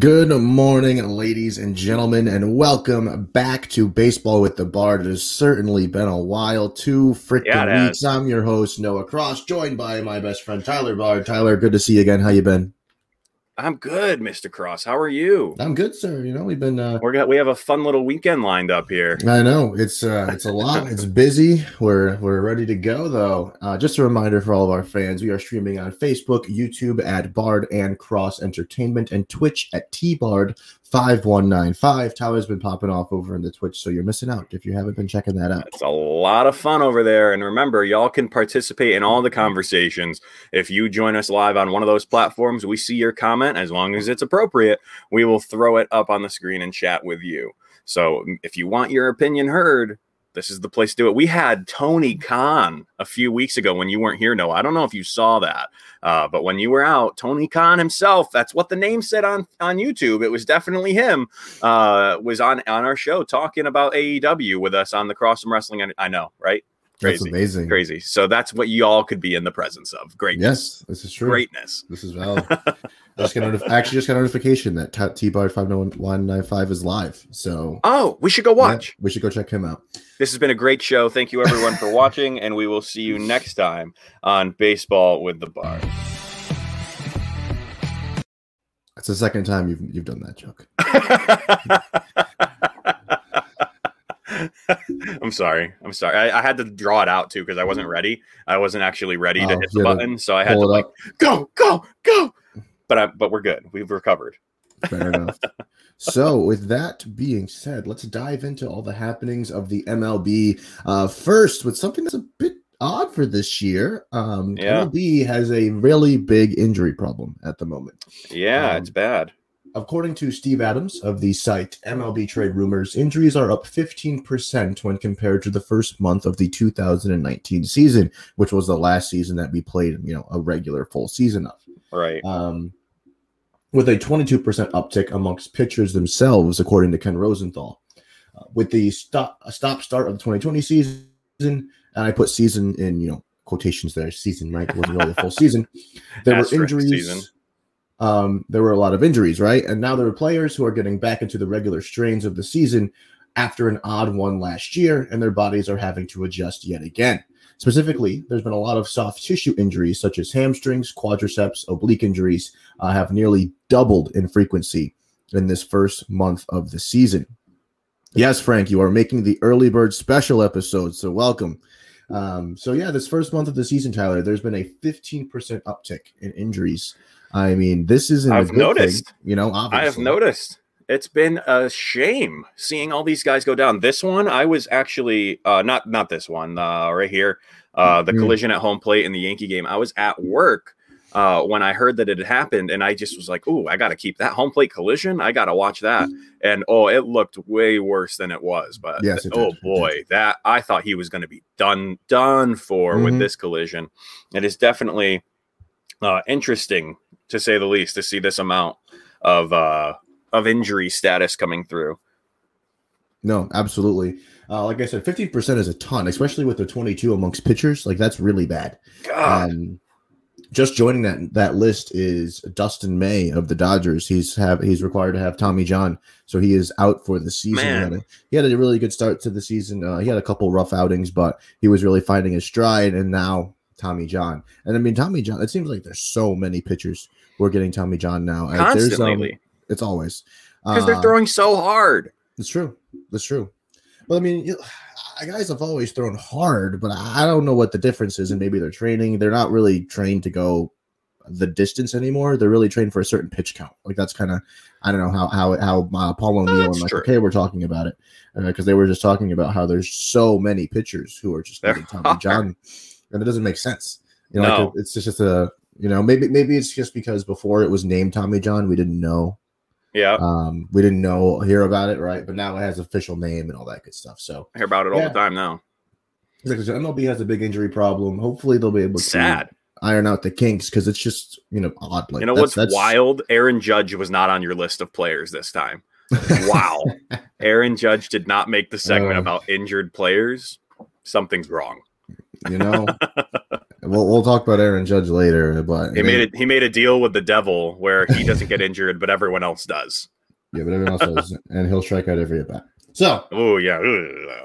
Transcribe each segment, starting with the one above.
Good morning, ladies and gentlemen, and welcome back to Baseball with the Bard. It has certainly been a while, two freaking Yeah, weeks. I'm your host, Noah Cross, joined by my best friend Tyler Bard. Tyler, good to see you again. How you been? I'm good, Mr. Cross. How are you? I'm good, sir. You know, we've been uh we're got we have a fun little weekend lined up here. I know. It's uh it's a lot. it's busy. We're we're ready to go though. Uh just a reminder for all of our fans, we are streaming on Facebook, YouTube at Bard and Cross Entertainment and Twitch at T Bard 5195. Tyler's been popping off over in the Twitch, so you're missing out if you haven't been checking that out. It's a lot of fun over there. And remember, y'all can participate in all the conversations. If you join us live on one of those platforms, we see your comment. As long as it's appropriate, we will throw it up on the screen and chat with you. So if you want your opinion heard, this is the place to do it. We had Tony Khan a few weeks ago when you weren't here, Noah. I don't know if you saw that, uh, but when you were out, Tony Khan himself, that's what the name said on, on YouTube. It was definitely him, uh, was on, on our show talking about AEW with us on the Crossum Wrestling. I- I know, right? That's Crazy. amazing. Crazy. So that's what you all could be in the presence of. Greatness. Yes, this is true. Greatness. This is valid. I just got notif- actually just got notification that T Bard five one nine five is live. So Oh, we should go yeah, watch. we should go check him out. This has been a great show. Thank you, everyone, for watching, and we will see you next time on Baseball with the Bard. That's the second time you've you've done that joke. I'm sorry. I'm sorry. I, I had to draw it out too because I wasn't ready. I wasn't actually ready to Oh, hit the to button, so I had to like up. go, go, go. But I, but we're good. We've recovered. Fair enough. So, with that being said, let's dive into all the happenings of the MLB. Uh, first, with something that's a bit odd for this year. Um, Yeah. MLB has a really big injury problem at the moment. Yeah, Um, it's bad. According to Steve Adams of the site MLB Trade Rumors, injuries are up 15% when compared to the first month of the 2019 season, which was the last season that we played, you know, a regular full season of. Right. Um, with a 22% uptick amongst pitchers themselves, according to Ken Rosenthal. Uh, with the stop stop start of the 2020 season, and I put season in, you know, quotations there, season, right? Wasn't really a full season. There were injuries. season. Um, there were a lot of injuries, right? And now there are players who are getting back into the regular strains of the season after an odd one last year, and their bodies are having to adjust yet again. Specifically, there's been a lot of soft tissue injuries, such as hamstrings, quadriceps, oblique injuries, uh, have nearly doubled in frequency in this first month of the season. Yes, Frank, you are making the early bird special episode, so welcome. Um, so yeah, this first month of the season, Tyler, there's been a 15% uptick in injuries. I mean, this isn't. I've noticed. thing, you know. Obviously. I have noticed. It's been a shame seeing all these guys go down. This one, I was actually uh, not not this one uh, right here. Uh, the Mhm. collision at home plate in the Yankee game. I was at work uh, when I heard that it had happened, and I just was like, "Ooh, I got to keep that home plate collision. I got to watch that." And oh, it looked way worse than it was. But Yes, it oh did. Boy, that I thought he was going to be done done for with Mhm. this collision. It is definitely uh, interesting to say the least to see this amount of uh, of injury status coming through. No, absolutely. Uh, like I said, 15% is a ton, especially with the 22 amongst pitchers. Like that's really bad. God, Um, just joining that that list is Dustin May of the Dodgers. He's have he's required to have Tommy John, so he is out for the season. He had, a, he had a really good start to the season. Uh, he had a couple rough outings, but he was really finding his stride. And now Tommy John, and I mean Tommy John. It seems like there's so many pitchers who are getting Tommy John now. Uh, there's, constantly um, it's always because uh, they're throwing so hard. It's true. That's true. But I mean, you, guys have always thrown hard, but I don't know what the difference is. And maybe they're training. They're not really trained to go the distance anymore. They're really trained for a certain pitch count. Like that's kind of I don't know how how how uh, Paul O'Neill and That's Michael true. Kay were talking about it because they were just talking about how there's so many pitchers who are just getting Tommy. John, and it doesn't make sense. You know, No. like it's just a you know maybe maybe it's just because before it was named Tommy John, we didn't know Yeah, um, we didn't know hear about it, right? But now it has official name and all that good stuff. So I hear about it all Yeah. the time now. like I said, MLB has a big injury problem. Hopefully, they'll be able to Sad. iron out the kinks because it's just you know odd. Like you know that's- what's that's- wild? Aaron Judge was not on your list of players this time. Wow. Aaron Judge did not make the segment Uh. about injured players. Something's wrong. you know, we'll, we'll talk about Aaron Judge later, but he made it. He made a deal with the devil where he doesn't get injured, but everyone else does. Yeah, but everyone else does, and he'll strike out every at bat. So, oh yeah,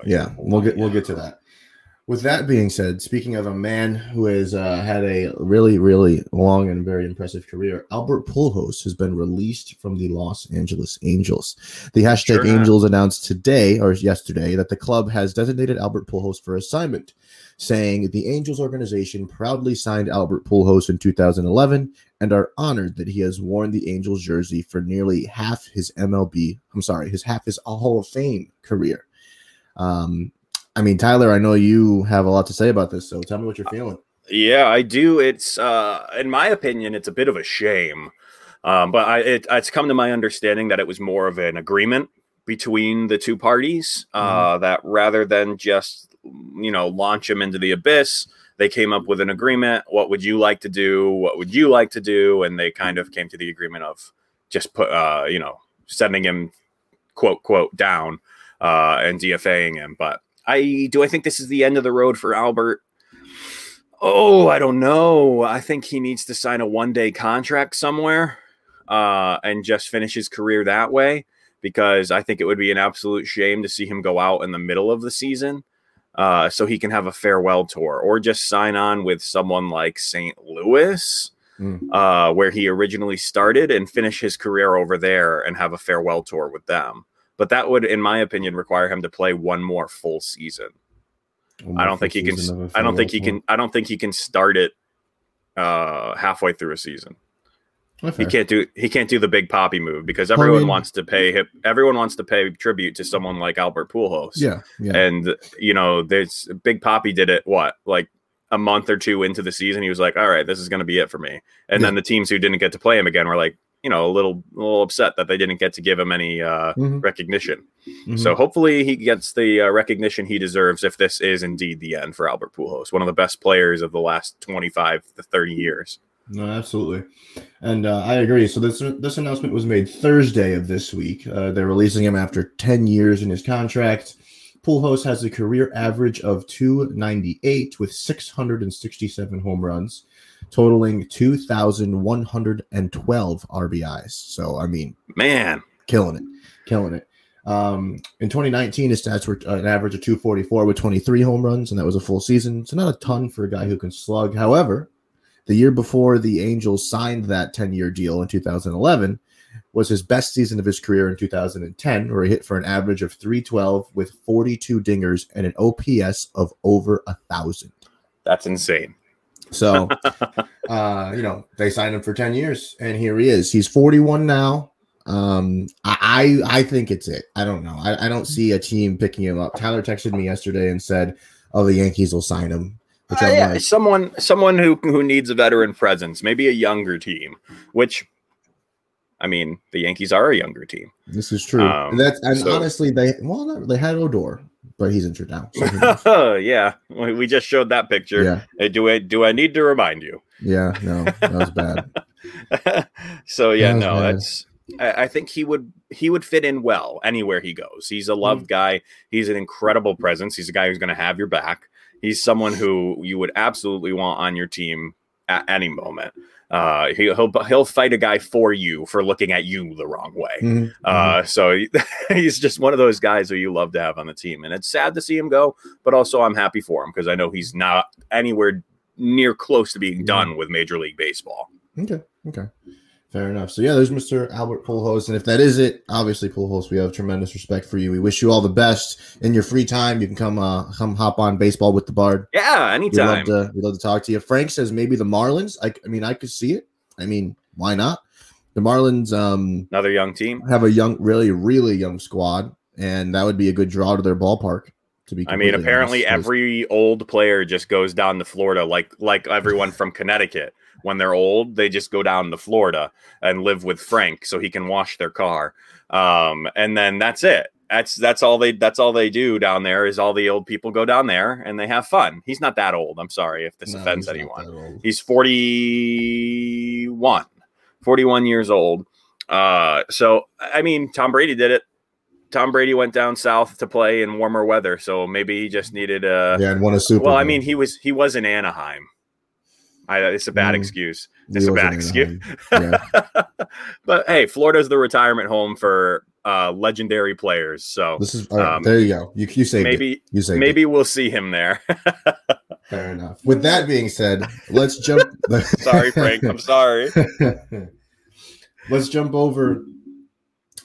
yeah, we'll get we'll get to that. With that being said, speaking of a man who has uh, had a really, really long and very impressive career, Albert Pujols has been released from the Los Angeles Angels. The hashtag Sure. Angels announced today or yesterday that the club has designated Albert Pujols for assignment, saying the Angels organization proudly signed Albert Pujols in 2011 and are honored that he has worn the Angels jersey for nearly half his MLB. I'm sorry, his half his Hall of Fame career. Um, I mean, Tyler, I know you have a lot to say about this, so tell me what you're feeling. Yeah, I do. It's uh in my opinion, it's a bit of a shame. Um, but I it, it's come to my understanding that it was more of an agreement between the two parties. Uh, that rather than just you know launch him into the abyss, they came up with an agreement. What would you like to do? What would you like to do? And they kind of came to the agreement of just put uh you know sending him quote quote down uh and DFAing him. But I do I think this is the end of the road for Albert. Oh, I don't know. I think he needs to sign a one day contract somewhere uh, and just finish his career that way because I think it would be an absolute shame to see him go out in the middle of the season uh, so he can have a farewell tour or just sign on with someone like St. Louis. Mm. Uh, where he originally started and finish his career over there and have a farewell tour with them. But that would, in my opinion, require him to play one more full season. I don't think he can. I don't think he can. I don't think he can start it uh, halfway through a season. He can't do. He can't do the big poppy move because everyone mean- wants to pay him. Everyone wants to pay tribute to someone like Albert Pujols. Yeah, yeah. And you know, there's Big Poppy did it. What like a month or two into the season, he was like, "All right, this is going to be it for me." And then the teams who didn't get to play him again were like, you know, a little, a little upset that they didn't get to give him any uh, Mhm, recognition. mhm. So hopefully he gets the uh, recognition he deserves if this is indeed the end for Albert Pujols, one of the best players of the last 25 to 30 years. No, absolutely, and uh, I agree. So this this announcement was made Thursday of this week. Uh, they're releasing him after ten years in his contract. Pujols has a career average of 298 with 667 home runs, totaling 2,112 RBIs. So I mean, Man, killing it, killing it. Um, in 2019, his stats were uh, an average of 244 with 23 home runs, and that was a full season. So not a ton for a guy who can slug. However, the year before the Angels signed that 10 year deal in 2011 was his best season of his career in 2010, where he hit for an average of 312 with 42 dingers and an OPS of over a thousand. that's insane. So, uh, you know, they signed him for 10 years, and here he is. He's 41 now. Um, I I think it's it. I don't know. I, I don't see a team picking him up. Tyler texted me yesterday and said, "Oh, the Yankees will sign him." Uh, yeah, like, someone someone who who needs a veteran presence, maybe a younger team, which I mean, the Yankees are a younger team. this is true. Um, and that's and so- honestly, they well, they had Odor, but he's injured now. So yeah, we just showed that picture. yeah, Hey, do I do I need to remind you? yeah, no, that was bad. so yeah, That no, bad. that's. I I think he would he would fit in well anywhere he goes. He's a loved guy. He's an incredible presence. He's a guy who's going to have your back. He's someone who you would absolutely want on your team at any moment. Uh, he, he'll he'll fight a guy for you for looking at you the wrong way. Mhm, Uh, so he's just one of those guys who you love to have on the team, and it's sad to see him go. But also, I'm happy for him because I know he's not anywhere near close to being done with Major League Baseball. Okay, okay, fair enough. So yeah, there's Mr. Albert Pujols, and if that is it, obviously Pujols, we have tremendous respect for you. We wish you all the best in your free time. You can come uh come hop on baseball with the Bard. Yeah, We'd anytime. love to we'd love to talk to you. Frank says maybe the Marlins. I, I mean, I could see it. I mean, why not? The Marlins um Another young team. have a young, really, really young squad, and that would be a good draw to their ballpark. To be, I mean, apparently honest, every old player just goes down to Florida, like like everyone from Connecticut. When they're old, they just go down to Florida and live with Frank so he can wash their car. Um, and then that's it. That's that's all they that's all they do down there is all the old people go down there and they have fun. He's not that old. I'm sorry if this No, offends he's anyone. He's 41, 41 years old. Uh, so I mean, Tom Brady did it. Tom Brady went down south to play in warmer weather, so maybe he just needed a. Yeah, and won a Super. Well, I mean, he was he was in Anaheim, I, it's a bad Mm. excuse. It's a bad excuse. Yeah. but hey, Florida's the retirement home for uh, legendary players. So This is right, Um, there. You go. You you saved it. maybe You saved it. maybe we'll see him there. Fair enough. With that being said, let's jump. sorry, Frank. I'm sorry. let's jump over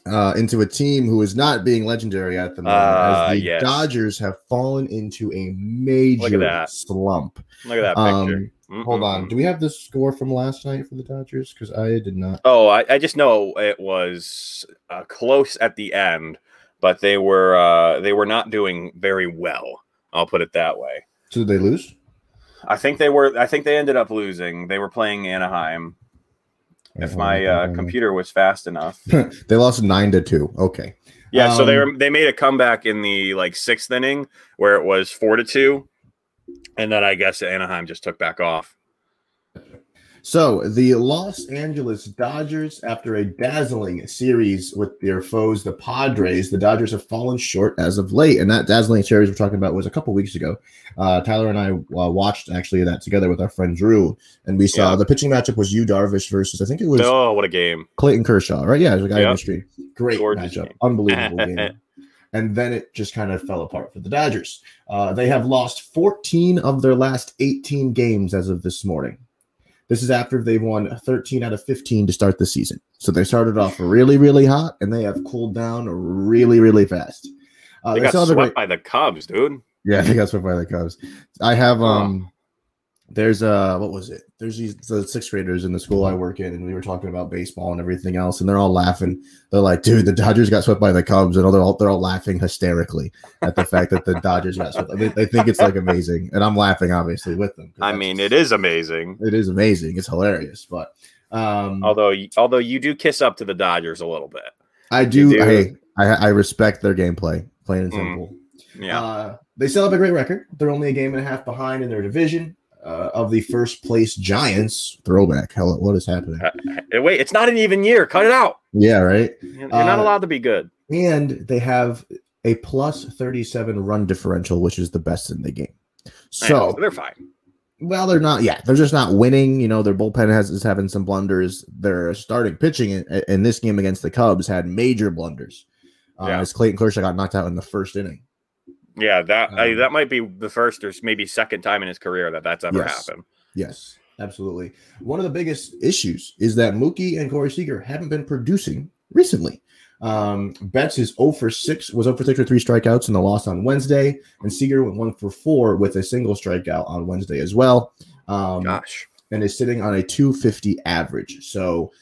uh, into a team who is not being legendary at the moment. Ah, as the yes. Dodgers have fallen into a major that. slump. Look at that picture. Um, hold on. Do we have the score from last night for the Dodgers? Because I did not. Oh, I, I just know it was uh, close at the end, but they were uh, they were not doing very well. I'll put it that way. So did they lose? I think they were. I think they ended up losing. They were playing Anaheim. If my uh, computer was fast enough, they lost nine to two. Okay. yeah. so they Um, were. They made a comeback in the like sixth inning where it was four to two, and then I guess Anaheim just took back off. So the Los Angeles Dodgers, after a dazzling series with their foes, the Padres, the Dodgers have fallen short as of late. And that dazzling series we're talking about was a couple weeks ago. Uh, Tyler and I uh, watched actually that together with our friend Drew, and we saw Yeah. the pitching matchup was Yu Darvish versus I think it was Oh, what a game! Clayton Kershaw, right? Yeah, it was a guy on Yeah. the street. Great Gorgeous matchup, game. unbelievable game. And then it just kind of fell apart for the Dodgers. Uh, they have lost 14 of their last 18 games as of this morning. This is after they've won 13 out of 15 to start the season. So they started off really, really hot, and they have cooled down really, really fast. Uh, They got have a swept great- by the Cubs, dude. yeah, they got swept by the Cubs. I have um there's uh what was it? There's these the sixth graders in the school I work in, and we were talking about baseball and everything else, and they're all laughing. They're like, dude, the Dodgers got swept by the Cubs, and all they're all they're all laughing hysterically at the fact that the Dodgers got swept. They, they think it's like amazing, and I'm laughing obviously with them. I mean, it is amazing. it is amazing. It's hilarious, but um Although, although you do kiss up to the Dodgers a little bit. I do, do. hey, I, I respect their gameplay, plain and Mm. simple. Yeah. Uh, they still have a great record. They're only a game and a half behind in their division uh, of the first place Giants. Throwback. Hell, what is happening? Hey, wait, it's not an even year. Cut it out. Yeah, right. You're not Uh, allowed to be good. And they have a plus 37 run differential, which is the best in the game. So, they're fine. well, they're not. Yeah, they're just not winning. You know, their bullpen has is having some blunders. Their starting pitching in, in this game against the Cubs had major blunders. Uh, Yeah. As Clayton Kershaw got knocked out in the first inning. Yeah, that I, Um, that might be the first or maybe second time in his career that that's ever Yes. happened. Yes, absolutely. One of the biggest issues is that Mookie and Corey Seager haven't been producing recently. Um, Betts is 0 for 6, was 0 for 6 with three strikeouts in the loss on Wednesday, and Seager went 1 for 4 with a single strikeout on Wednesday as well. Um, Gosh, and is sitting on a 250 average. So,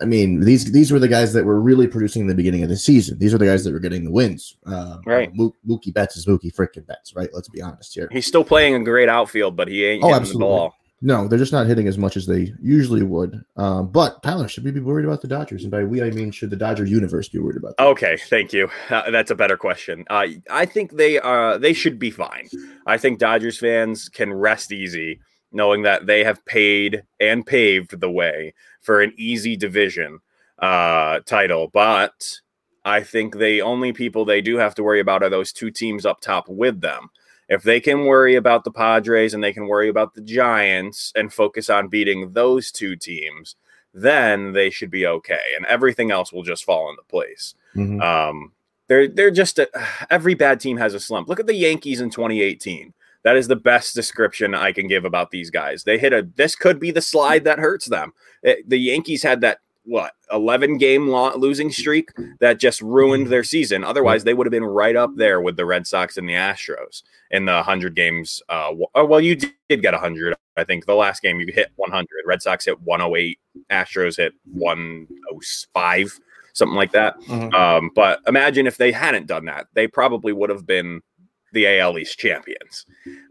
I mean, these these were the guys that were really producing in the beginning of the season. These are the guys that were getting the wins. Uh, Right. Mo- Mookie Betts is Mookie freaking Betts, right? Let's be honest here. he's still playing a great outfield, but he ain't Oh, hitting absolutely. the ball. No, they're just not hitting as much as they usually would. Um, but Tyler, should we be worried about the Dodgers? And by we, I mean should the Dodger universe be worried about? Them? Okay, thank you. Uh, that's a better question. Uh, I think they uh they should be fine. I think Dodgers fans can rest easy knowing that they have paid and paved the way for an easy division uh title. But I think the only people they do have to worry about are those two teams up top with them. If they can worry about the Padres and they can worry about the Giants and focus on beating those two teams, then they should be okay, and everything else will just fall into place. Mhm. Um, they're they're just a, every bad team has a slump. Look at the Yankees in 2018. That is the best description I can give about these guys. They hit a this could be the slide that hurts them. It- the Yankees had that what 11 game lo- losing streak that just ruined their season. Otherwise, they would have been right up there with the Red Sox and the Astros in the 100 games. Uh, oh, well, you did get 100. I think the last game you hit 100. Red Sox hit 108. Astros hit 105, something like that. Mhm. Um, but imagine if they hadn't done that, they probably would have been the AL East champions.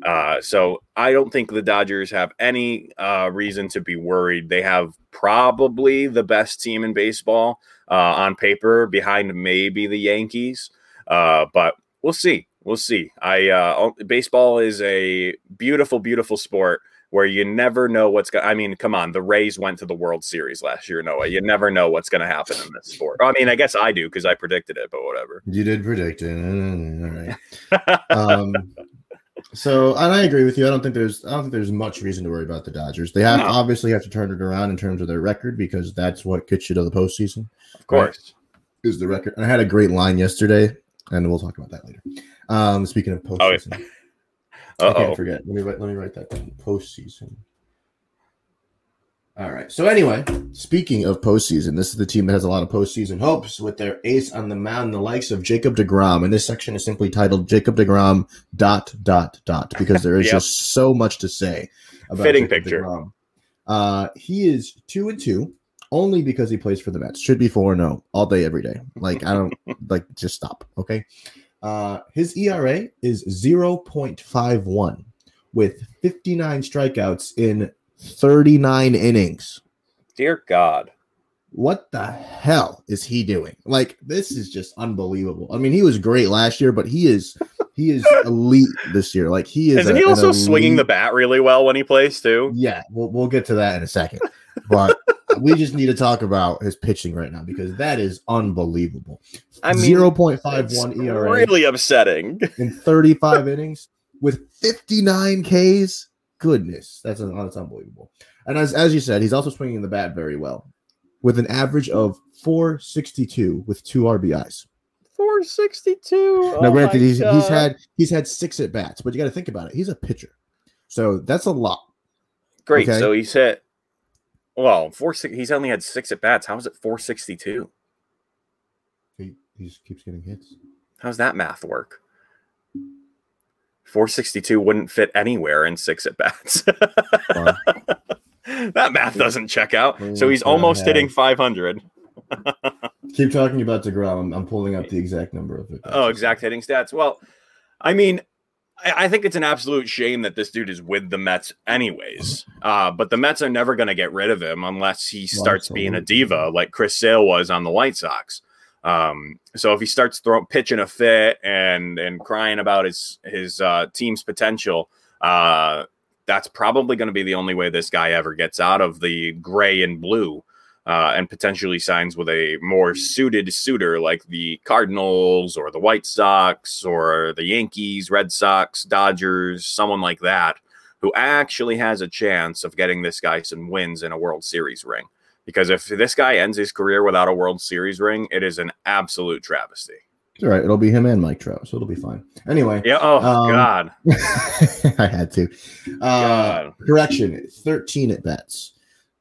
Uh, so I don't think the Dodgers have any uh, reason to be worried. They have probably the best team in baseball uh, on paper, behind maybe the Yankees. Uh, but we'll see. We'll see. I uh, baseball is a beautiful, beautiful sport where you never know what's going. I mean, come on, the Rays went to the World Series last year, Noah. You never know what's going to happen in this sport. I mean, I guess I do because I predicted it, but whatever. You did predict it. All right. Um, So, and I agree with you. I don't think there's, I don't think there's much reason to worry about the Dodgers. They have No. obviously have to turn it around in terms of their record because that's what gets you to the postseason. Of course. Is the record? And I had a great line yesterday, and we'll talk about that later. Um, speaking of Oh, yeah. Postseason, Uh I can't oh. forget. Let me write, let me write that down. Postseason. All right. So anyway, speaking of postseason, this is the team that has a lot of postseason hopes with their ace on the mound, the likes of Jacob Degrom, and this section is simply titled "Jacob Degrom dot dot dot" because there is Yep. just so much to say about Fitting Jacob picture. DeGrom. Uh, he is two and two. Only because he plays for the Mets. Should be four and zero all day, every day. Like I don't like. Just stop. Okay. Uh, his ERA is 0.51 with 59 strikeouts in 39 innings. Dear God. What the hell is he doing? Like this is just unbelievable. I mean, he was great last year, but he is he is elite this year. Like he is. Isn't a- he also swinging the bat really well when he plays too? Yeah, we'll we'll get to that in a second. But we just need to talk about his pitching right now because that is unbelievable. I mean, zero point five It's ERA really upsetting. in 35 innings with 59 Ks. Goodness, that's that's unbelievable. And as as you said, he's also swinging the bat very well, with an average of 462 with two RBIs. 462. now, Oh granted, he's he's had he's had six at bats, but you got to think about it. He's a pitcher, so that's a lot. great. okay. So he's hit. Well, four. He's only had six at bats. How is it 462? He, he just keeps getting hits. How's that math work? 462 wouldn't fit anywhere in six at bats. That math doesn't check out. So he's almost hitting 500. Keep talking about Degrom. I'm, I'm pulling up the exact number of it. Oh, exact hitting stats. Well, I mean, I, I think it's an absolute shame that this dude is with the Mets, anyways. Uh, but the Mets are never going to get rid of him unless he starts being a diva like Chris Sale was on the White Sox. Um, so if he starts throwing pitching a fit and and crying about his his uh, team's potential, uh, that's probably going to be the only way this guy ever gets out of the gray and blue uh, and potentially signs with a more suited suitor like the Cardinals or the White Sox or the Yankees, Red Sox, Dodgers, someone like that, who actually has a chance of getting this guy some wins in a World Series ring. Because if this guy ends his career without a World Series ring, it is an absolute travesty. It's all right. It'll be him and Mike Trout, so it'll be fine. Anyway, Yeah. Oh Um, God. I had to. Uh, God. correction: thirteen at bats.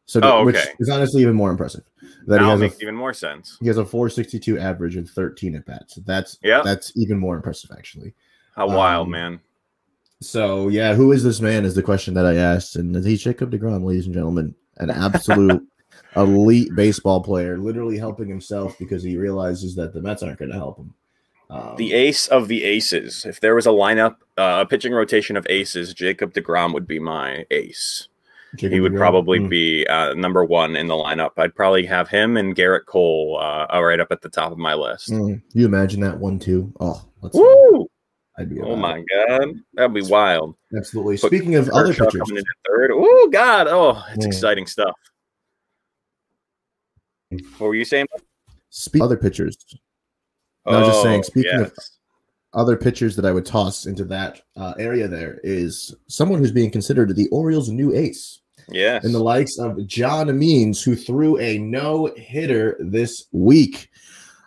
So, Oh, which is honestly even more impressive. That he Now it has, makes a, even more sense. he has a 462 average and 13 at bats. That's Yeah. that's even more impressive, actually. How wild, Um, man. So, yeah, who is this man? Is the question that I asked, and he's Jacob Degrom, ladies and gentlemen, an absolute elite baseball player, literally helping himself because he realizes that the Mets aren't going to help him. Um, The ace of the aces. If there was a lineup, uh, a pitching rotation of aces, Jacob DeGrom would be my ace. Jacob He would DeGrom? probably Hmm. be uh, number one in the lineup. I'd probably have him and Gerrit Cole uh, uh, right up at the top of my list. Mm, you imagine that one too? Oh, let's. Woo! I'd be. Oh my god, that'd be wild. Absolutely. Put Speaking of other pitchers, coming in third. Oh god, oh, it's Mm. exciting stuff. What were you saying? speak other pitchers, No, I was just saying, Oh, speaking of- yes. Other pitchers that I would toss into that uh, area there is someone who's being considered the Orioles' new ace, yes, in the likes of John Means, who threw a no hitter this week.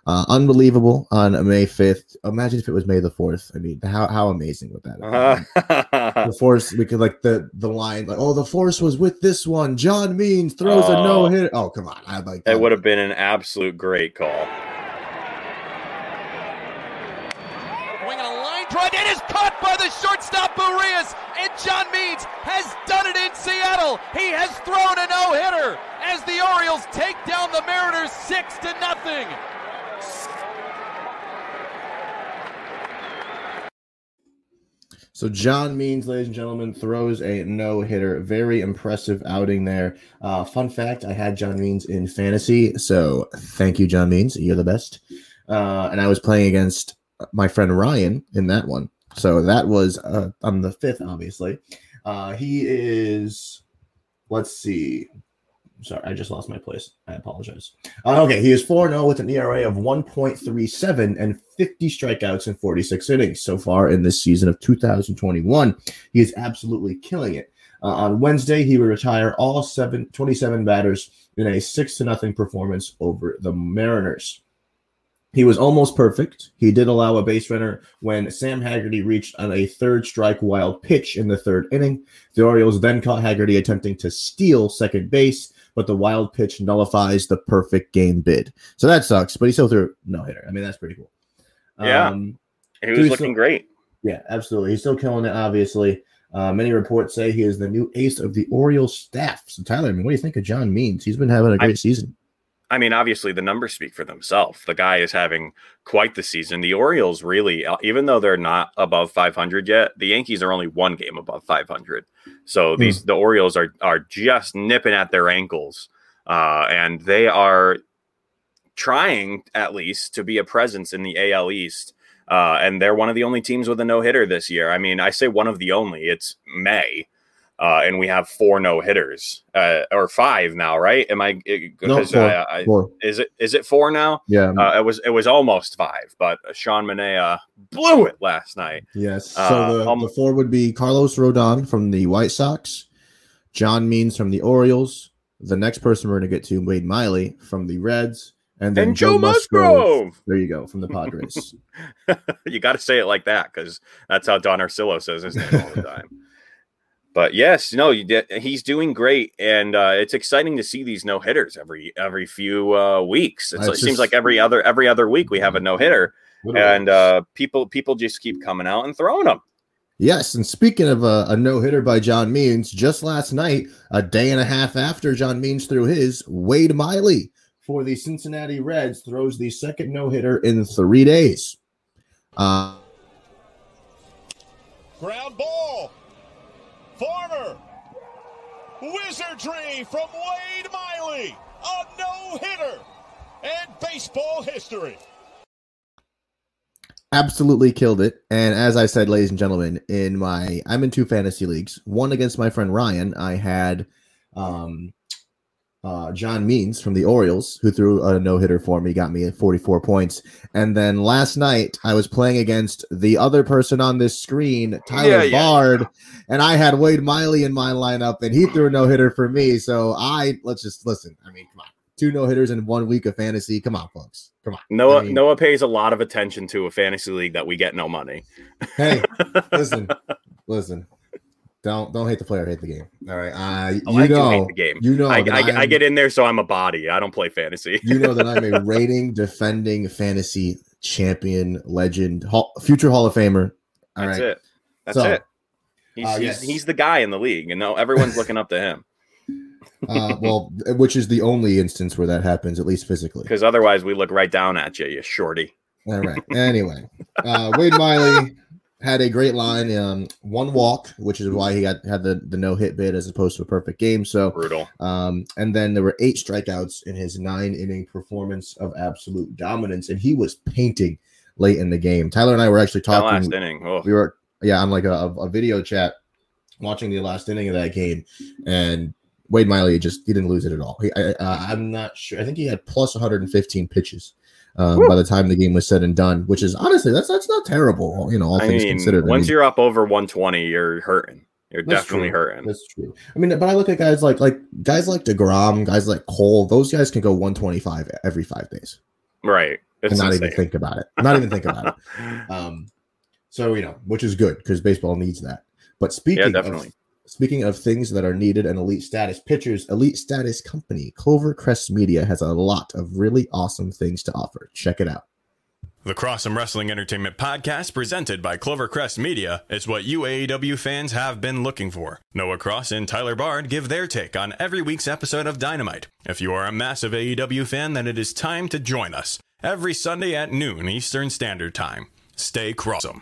Uh, unbelievable on May 5th. Imagine if it was May the 4th. I mean, how, how amazing would that been? the force we could like the the line like oh the force was with this one john means throws a Oh. no hitter oh come on i'd like that. It would have been an absolute great call. Wing on a line drive. It is caught by the Urias, and John Means has done it in Seattle. He has thrown a no-hitter as the Orioles take down the Mariners six to nothing. So John Means, ladies and gentlemen, throws a no hitter. Very impressive outing there. Uh, fun fact: I had John Means in fantasy, so thank you, John Means. You're the best. Uh, and I was playing against my friend Ryan in that one. So that was uh, on the fifth, obviously. Uh, he is. Let's see. Sorry, I just lost my place. I apologize. Uh, okay, he is 4 0 with an ERA of 1.37 and 50 strikeouts in 46 innings so far in this season of 2021. He is absolutely killing it. Uh, on Wednesday, he will retire all seven, 27 batters in a 6 to nothing performance over the Mariners. He was almost perfect. He did allow a base runner when Sam Haggerty reached on a third strike wild pitch in the third inning. The Orioles then caught Haggerty attempting to steal second base, but the wild pitch nullifies the perfect game bid. So that sucks, but he still threw no hitter. I mean, that's pretty cool. Yeah. Um, he was looking still, great. Yeah, absolutely. He's still killing it, obviously. Uh, many reports say he is the new ace of the Orioles staff. So, Tyler, I mean, what do you think of John Means? He's been having a great I, season. I mean, obviously the numbers speak for themselves. The guy is having quite the season. The Orioles really, uh, even though they're not above 500 yet, the Yankees are only one game above 500. So hmm. these the Orioles are are just nipping at their ankles, uh, and they are trying at least to be a presence in the AL East. Uh, and they're one of the only teams with a no hitter this year. I mean, I say one of the only. It's May uh, and we have four no hitters uh, or five now, right? Am I? No, four, I, I, four. Is it is it four now? Yeah, uh, it was it was almost five, but Sean Manaea blew it last night. Yes, uh, so the, um, the four would be Carlos Rodon from the White Sox, John Means from the Orioles. The next person we're going to get to Wade Miley from the Reds. And then and Joe, Joe Musgrove. Musgrove. There you go from the Padres. you got to say it like that because that's how Don Orsillo says his name all the time but yes, no, he's doing great, and uh, it's exciting to see these no hitters every every few uh, weeks. It just, seems like every other every other week we have a no hitter, and uh, people people just keep coming out and throwing them. Yes, and speaking of a, a no hitter by John Means, just last night, a day and a half after John Means threw his, Wade Miley for the Cincinnati Reds throws the second no hitter in three days. Uh, Ground ball Farmer. Wizardry from Wade Miley. A no hitter. And baseball history. Absolutely killed it. And as I said, ladies and gentlemen, in my I'm in two fantasy leagues. One against my friend Ryan. I had um uh, John Means from the Orioles, who threw a no hitter for me, got me at 44 points. And then last night, I was playing against the other person on this screen, Tyler yeah, Bard, yeah. and I had Wade Miley in my lineup, and he threw a no hitter for me. So I let's just listen. I mean, come on, two no hitters in one week of fantasy. Come on, folks. Come on. Noah I mean, Noah pays a lot of attention to a fantasy league that we get no money. hey, listen, listen. Don't don't hate the player, hate the game. All right, uh, oh, you I know, hate the game. You know, I, I, I, get in there, so I'm a body. I don't play fantasy. you know that I'm a reigning, defending fantasy champion, legend, hall, future Hall of Famer. All That's right. it. That's so, it. He's, uh, yes. he's, he's the guy in the league, and no, everyone's looking up to him. uh, well, which is the only instance where that happens, at least physically. Because otherwise, we look right down at you, you shorty. All right. Anyway, uh, Wade Miley had a great line. Um, one walk, which is why he got had the, the no hit bid as opposed to a perfect game. So brutal. Um, and then there were eight strikeouts in his nine inning performance of absolute dominance, and he was painting late in the game. Tyler and I were actually talking. That last inning. Oh. We were yeah on like a, a video chat watching the last inning of that game, and Wade Miley just he didn't lose it at all. He, I, uh, I'm not sure. I think he had plus 115 pitches um, by the time the game was said and done, which is honestly that's that's not terrible, you know, all I things mean, considered. Once I mean, you're up over 120, you're hurting. You're definitely true. hurting. That's true. I mean, but I look at guys like like guys like Degrom, guys like Cole. Those guys can go 125 every five days, right? It's and not insane. even think about it. Not even think about it. Um, so you know, which is good because baseball needs that. But speaking yeah, definitely. of Speaking of things that are needed and elite status pitchers, Elite Status Company, Clover Crest Media has a lot of really awesome things to offer. Check it out. The Crossum Wrestling Entertainment podcast presented by Clovercrest Media is what you AEW fans have been looking for. Noah Cross and Tyler Bard give their take on every week's episode of Dynamite. If you are a massive AEW fan, then it is time to join us every Sunday at noon Eastern Standard Time. Stay Crossum.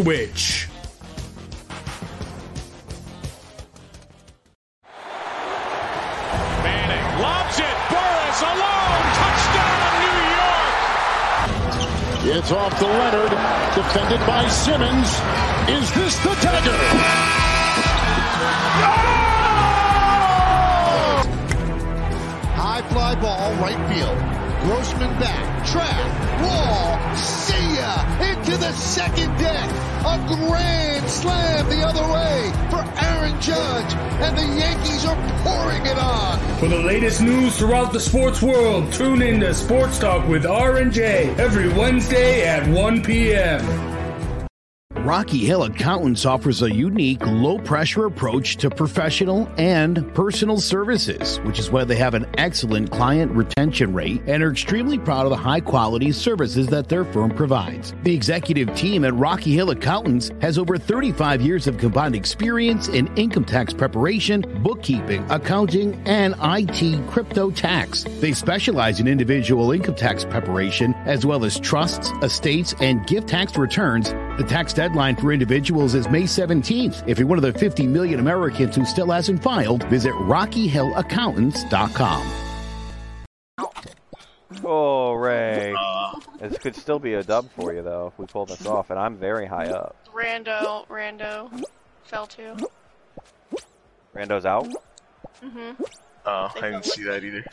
Twitch. Manning lobs it. Burress alone. Touchdown, New York. It's off to Leonard, defended by Simmons. Is this the dagger? High fly ball, right field. Grossman back, track, wall, see ya, into the second deck. A grand slam the other way for Aaron Judge, and the Yankees are pouring it on. For the latest news throughout the sports world, tune in to Sports Talk with R and J every Wednesday at 1 p.m. Rocky Hill Accountants offers a unique, low pressure approach to professional and personal services, which is why they have an excellent client retention rate and are extremely proud of the high quality services that their firm provides. The executive team at Rocky Hill Accountants has over 35 years of combined experience in income tax preparation, bookkeeping, accounting, and IT crypto tax. They specialize in individual income tax preparation as well as trusts, estates, and gift tax returns. The tax deadline for individuals is May 17th. If you're one of the 50 million Americans who still hasn't filed, visit RockyHillAccountants.com. Oh, Ray. this could still be a dub for you, though, if we pull this off, and I'm very high up. Rando, Rando, fell too. Rando's out? Mm-hmm. Oh, I didn't see that either.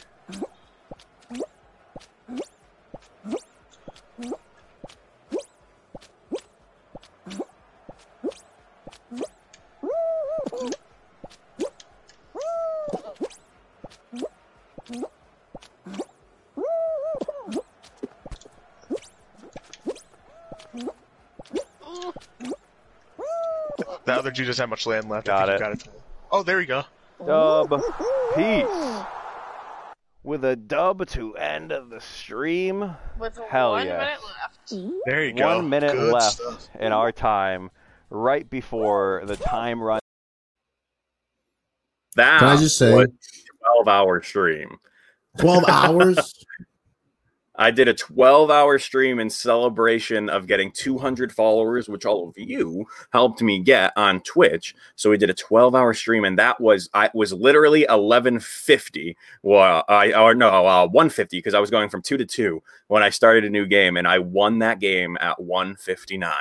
Other dude doesn't have much land left. Got I it. think you got it. Oh, there you go. Dub. Peace. With a dub to end of the stream. With Hell one yes. minute left. There you go. One minute Good left stuff. in our time, right before the time run. That Can I just say- 12 hour stream. 12 hours? I did a 12 hour stream in celebration of getting 200 followers, which all of you helped me get on Twitch. So we did a 12 hour stream, and that was I was literally 1150. Well, I or no, uh, 150 because I was going from two to two when I started a new game, and I won that game at 159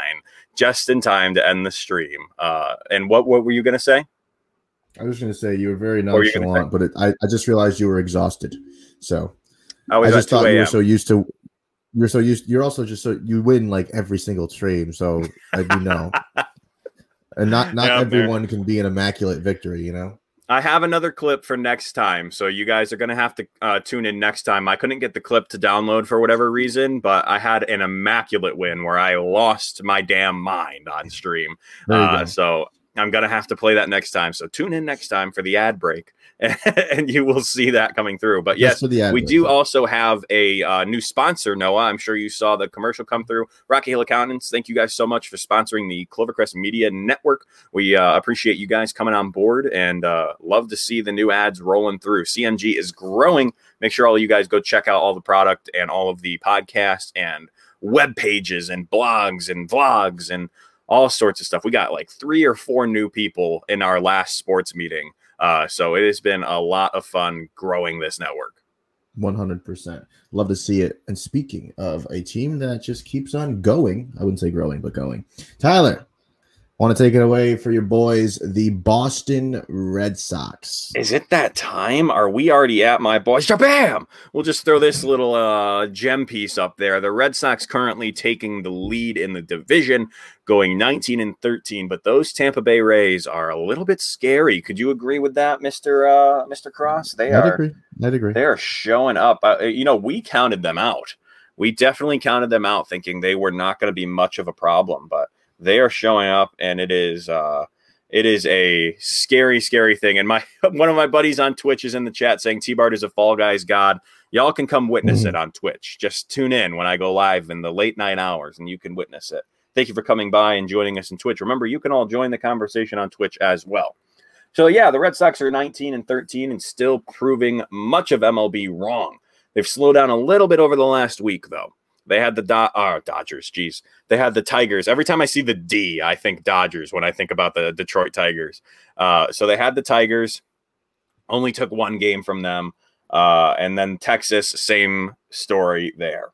just in time to end the stream. Uh, and what what were you gonna say? I was going to say you were very What were nonchalant, but it, I, I just realized you were exhausted. So I was just thought you were so used to. You're so used. You're also just so you win like every single stream. So I do know, and not not Yeah, everyone can be an immaculate victory. You know. I have another clip for next time, so you guys are gonna have to uh, tune in next time. I couldn't get the clip to download for whatever reason, but I had an immaculate win where I lost my damn mind on stream. Uh, so I'm gonna have to play that next time. So tune in next time for the ad break, and you will see that coming through. But yes, for the ad we break, do also have a uh, new sponsor, Noah. I'm sure you saw the commercial come through. Rocky Hill Accountants, thank you guys so much for sponsoring the Clovercrest Media Network. We uh, appreciate you guys coming on board and uh, love to see the new ads rolling through. CMG is growing. Make sure all you guys go check out all the product and all of the podcasts and web pages and blogs and vlogs and all sorts of stuff. We got like three or four new people in our last sports meeting. Uh, so it has been a lot of fun growing this network. 100%. Love to see it. And speaking of a team that just keeps on going, I wouldn't say growing, but going. Tyler, want to take it away for your boys, the Boston Red Sox. Is it that time? Are we already at my boys? Bam! We'll just throw this little uh, gem piece up there. The Red Sox currently taking the lead in the division, going 19 and 13. But those Tampa Bay Rays are a little bit scary. Could you agree with that, Mister uh, Mister Cross? They I'd are. agree. I'd agree. They are showing up. Uh, you know, we counted them out. We definitely counted them out, thinking they were not going to be much of a problem, but they are showing up, and it is uh, it is a scary, scary thing. And my one of my buddies on Twitch is in the chat saying T Bard is a Fall Guys god. Y'all can come witness Mhm. it on Twitch. Just tune in when I go live in the late night hours, and you can witness it. Thank you for coming by and joining us in Twitch. Remember, you can all join the conversation on Twitch as well. So yeah, the Red Sox are 19 and 13 and still proving much of MLB wrong. They've slowed down a little bit over the last week though. They had the Do- uh, Dodgers, Jeez, They had the Tigers. Every time I see the D, I think Dodgers when I think about the Detroit Tigers. Uh, so they had the Tigers, only took one game from them. Uh, and then Texas, same story there.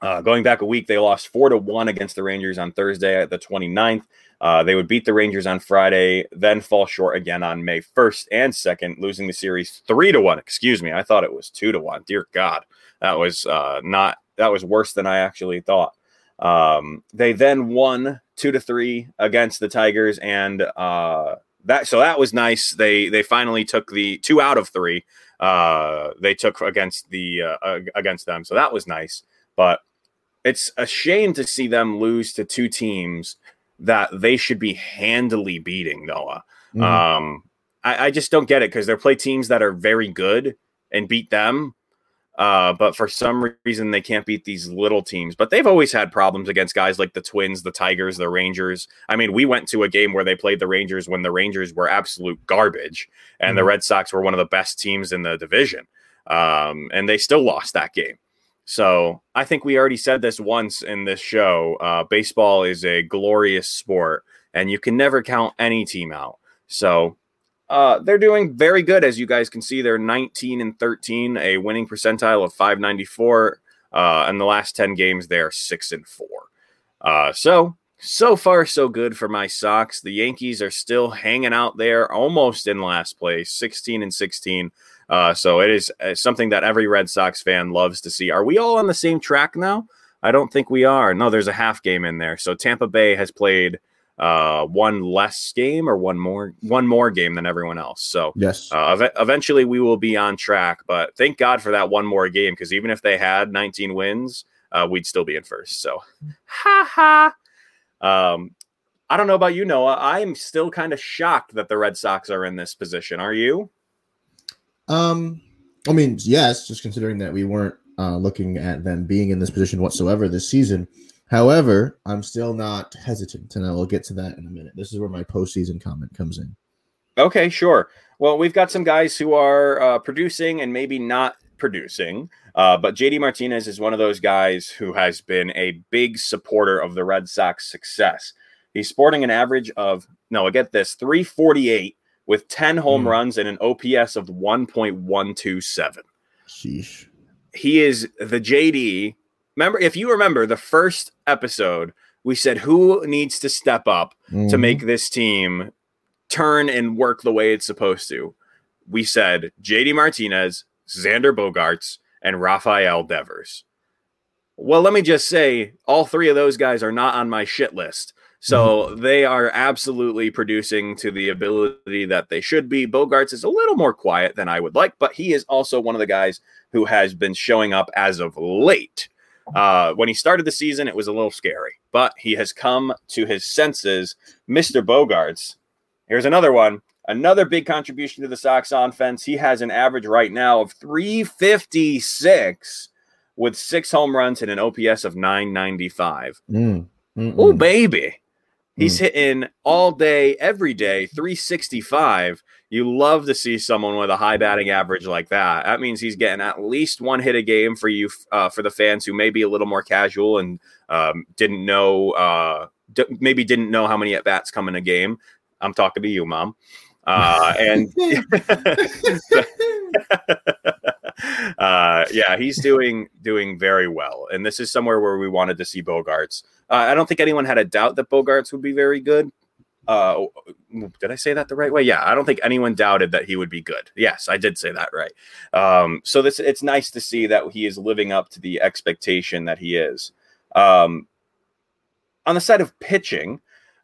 Uh, going back a week, they lost four to one against the Rangers on Thursday at the 29th. Uh, they would beat the Rangers on Friday, then fall short again on May 1st and 2nd, losing the series three to one. Excuse me, I thought it was two to one. Dear God, that was uh, not that was worse than I actually thought. Um, they then won two to three against the Tigers, and uh, that so that was nice. They they finally took the two out of three. Uh, they took against the uh, against them, so that was nice. But it's a shame to see them lose to two teams that they should be handily beating Noah. Mhm. Um, I, I just don't get it because they play teams that are very good and beat them. Uh, but for some reason they can't beat these little teams. But they've always had problems against guys like the Twins, the Tigers, the Rangers. I mean, we went to a game where they played the Rangers when the Rangers were absolute garbage, and the Mhm. Red Sox were one of the best teams in the division. Um, and they still lost that game. So I think we already said this once in this show. Uh, baseball is a glorious sport, and you can never count any team out. So uh, they're doing very good, as you guys can see. They're 19 and 13, a winning percentile of 594. Uh, in the last 10 games, they're six and four. Uh, so so far so good for my Sox. The Yankees are still hanging out there, almost in last place, 16 and 16. Uh, so it is uh, something that every Red Sox fan loves to see. Are we all on the same track now? I don't think we are. No, there's a half game in there. So Tampa Bay has played uh, one less game or one more one more game than everyone else. So Yes. uh, ev- eventually we will be on track. But thank God for that one more game because even if they had 19 wins, uh, we'd still be in first. So ha ha. Um, I don't know about you, Noah. I'm still kind of shocked that the Red Sox are in this position. Are you? Um, I mean, yes, just considering that we weren't uh, looking at them being in this position whatsoever this season. However, I'm still not hesitant, and I will get to that in a minute. This is where my postseason comment comes in. Okay, sure. Well, we've got some guys who are uh, producing and maybe not producing. Uh, but JD Martinez is one of those guys who has been a big supporter of the Red Sox success. He's sporting an average of, no, I get this, 348 with 10 home Hmm. runs and an OPS of 1.127. Sheesh. He is the JD. Remember, if you remember the first episode, we said who needs to step up to Mhm. make this team turn and work the way it's supposed to. We said JD Martinez, Xander Bogaerts, and Rafael Devers. Well, let me just say, all three of those guys are not on my shit list. So they are absolutely producing to the ability that they should be. Bogaerts is a little more quiet than I would like, but he is also one of the guys who has been showing up as of late. Uh, when he started the season, it was a little scary, but he has come to his senses. Mr. Bogaerts, here's another one. Another big contribution to the Sox offense. He has an average right now of 356 with six home runs and an OPS of 995. Mm. Oh, baby. He's hitting all day, every day, 365. You love to see someone with a high batting average like that. That means he's getting at least one hit a game for you, uh, for the fans who may be a little more casual and um, didn't know uh, d- maybe didn't know how many at bats come in a game. I'm talking to you, mom. Uh, and uh, yeah, he's doing doing very well, and this is somewhere where we wanted to see Bogaerts. Uh, I don't think anyone had a doubt that Bogaerts would be very good. Uh, did I say that the right way? Yeah, I don't think anyone doubted that he would be good. Yes, I did say that right. Um, so this it's nice to see that he is living up to the expectation that he is. Um, on the side of pitching,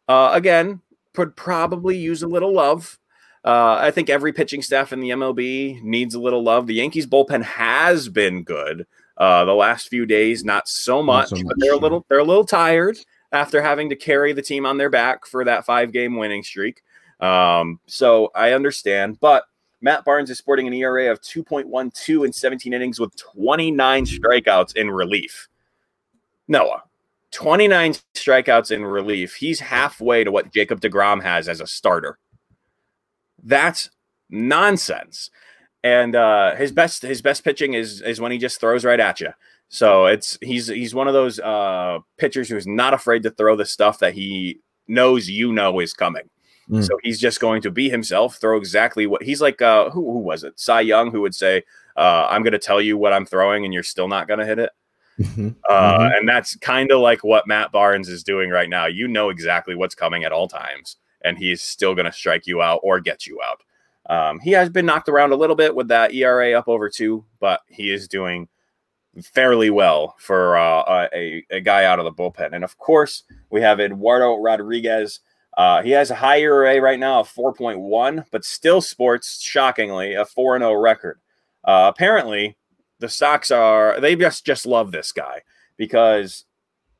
uh, again, could probably use a little love. Uh, I think every pitching staff in the MLB needs a little love. The Yankees bullpen has been good uh, the last few days, not so much, so but they're a little they're a little tired after having to carry the team on their back for that five game winning streak. Um, so I understand, but Matt Barnes is sporting an ERA of 2.12 in 17 innings with 29 strikeouts in relief. Noah, 29 strikeouts in relief. He's halfway to what Jacob DeGrom has as a starter. That's nonsense. And uh, his best his best pitching is is when he just throws right at you. So it's he's he's one of those uh, pitchers who's not afraid to throw the stuff that he knows you know is coming. Mm. So he's just going to be himself, throw exactly what he's like. Uh, who who was it? Cy Young, who would say, uh, "I'm going to tell you what I'm throwing, and you're still not going to hit it." Mhm. Uh, Mhm. And that's kind of like what Matt Barnes is doing right now. You know exactly what's coming at all times, and he's still going to strike you out or get you out. Um, he has been knocked around a little bit with that ERA up over two, but he is doing fairly well for uh, a, a guy out of the bullpen. And of course, we have Eduardo Rodriguez. Uh, he has a high ERA right now of 4.1, but still sports, shockingly, a 4 0 record. Uh, apparently, the Sox are, they just, just love this guy because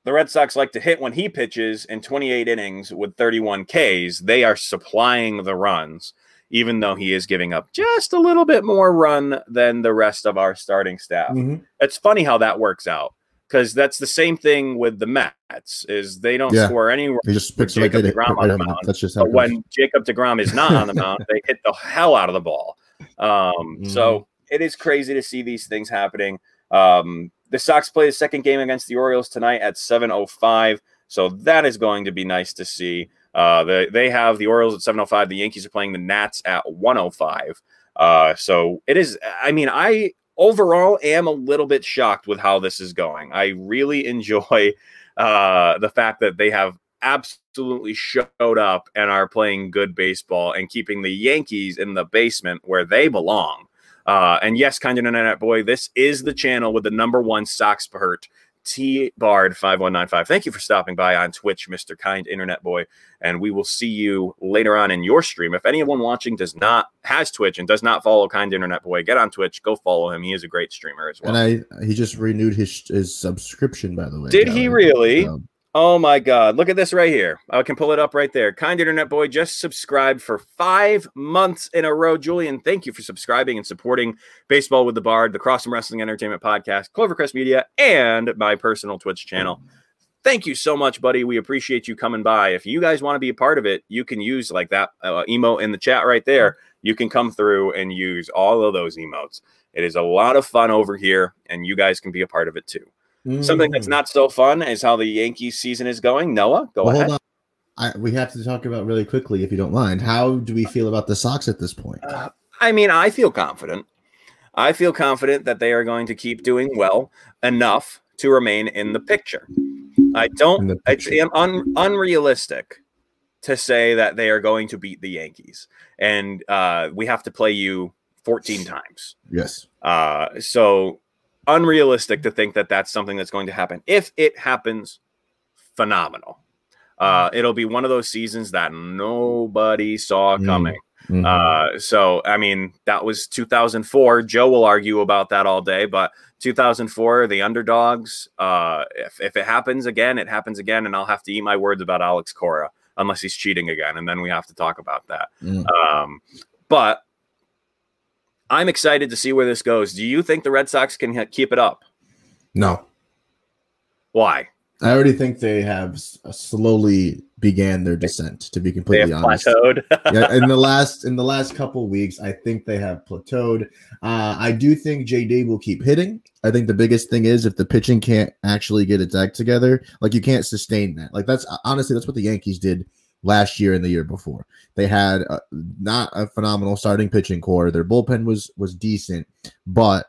the Red Sox like to hit when he pitches in 28 innings with 31 Ks. They are supplying the runs, even though he is giving up just a little bit more run than the rest of our starting staff. Mhm. It's funny how that works out because that's the same thing with the Mets is they don't Yeah. score any He just picks Jacob right, DeGrom on the mound. That's just how but when. Jacob DeGrom is not on the mound, they hit the hell out of the ball. Um, So it is crazy to see these things happening. Um, the Sox play the second game against the Orioles tonight at 7:05, so that is going to be nice to see. Uh, they they have the Orioles at 7:05. The Yankees are playing the Nats at 1:05. Uh, so it is. I mean, I overall am a little bit shocked with how this is going. I really enjoy uh, the fact that they have absolutely showed up and are playing good baseball and keeping the Yankees in the basement where they belong. Uh, and yes, kind of internet boy, this is the channel with the number one Sox hurt. T Bard 5195. Thank you for stopping by on Twitch, Mr. Kind Internet Boy. And we will see you later on in your stream. If anyone watching does not has Twitch and does not follow Kind Internet Boy, get on Twitch, go follow him. He is a great streamer as well. And I he just renewed his his subscription by the way. Did he really? Um, Oh my God. Look at this right here. I can pull it up right there. Kind Internet Boy just subscribed for five months in a row. Julian, thank you for subscribing and supporting Baseball with the Bard, the Crossum Wrestling Entertainment Podcast, Clovercrest Media, and my personal Twitch channel. Thank you so much, buddy. We appreciate you coming by. If you guys want to be a part of it, you can use like that uh, emote in the chat right there. You can come through and use all of those emotes. It is a lot of fun over here, and you guys can be a part of it too. Something that's mm. not so fun is how the Yankees season is going. Noah, go Well, ahead. hold on. I, we have to talk about really quickly, if you don't mind. How do we feel about the Sox at this point? Uh, I mean, I feel confident. I feel confident that they are going to keep doing well enough to remain in the picture. I don't. The It's un, unrealistic to say that they are going to beat the Yankees, and uh, we have to play you 14 times. Yes. Uh, so unrealistic to think that that's something that's going to happen. If it happens, phenomenal. Uh, it'll be one of those seasons that nobody saw Mm. coming. Mhm. Uh, so I mean, that was 2004. Joe will argue about that all day, but 2004, the underdogs. Uh, if if it happens again, it happens again, and I'll have to eat my words about Alex Cora unless he's cheating again, and then we have to talk about that. Mm. Um, but I'm excited to see where this goes. Do you think the Red Sox can ha- keep it up? No. Why? I already think they have slowly began their descent. To be completely honest, plateaued. yeah, in the last in the last couple weeks, I think they have plateaued. Uh, I do think JD will keep hitting. I think the biggest thing is if the pitching can't actually get its act together, like you can't sustain that. Like that's honestly that's what the Yankees did last year and the year before. They had uh, not a phenomenal starting pitching core. Their bullpen was was decent, but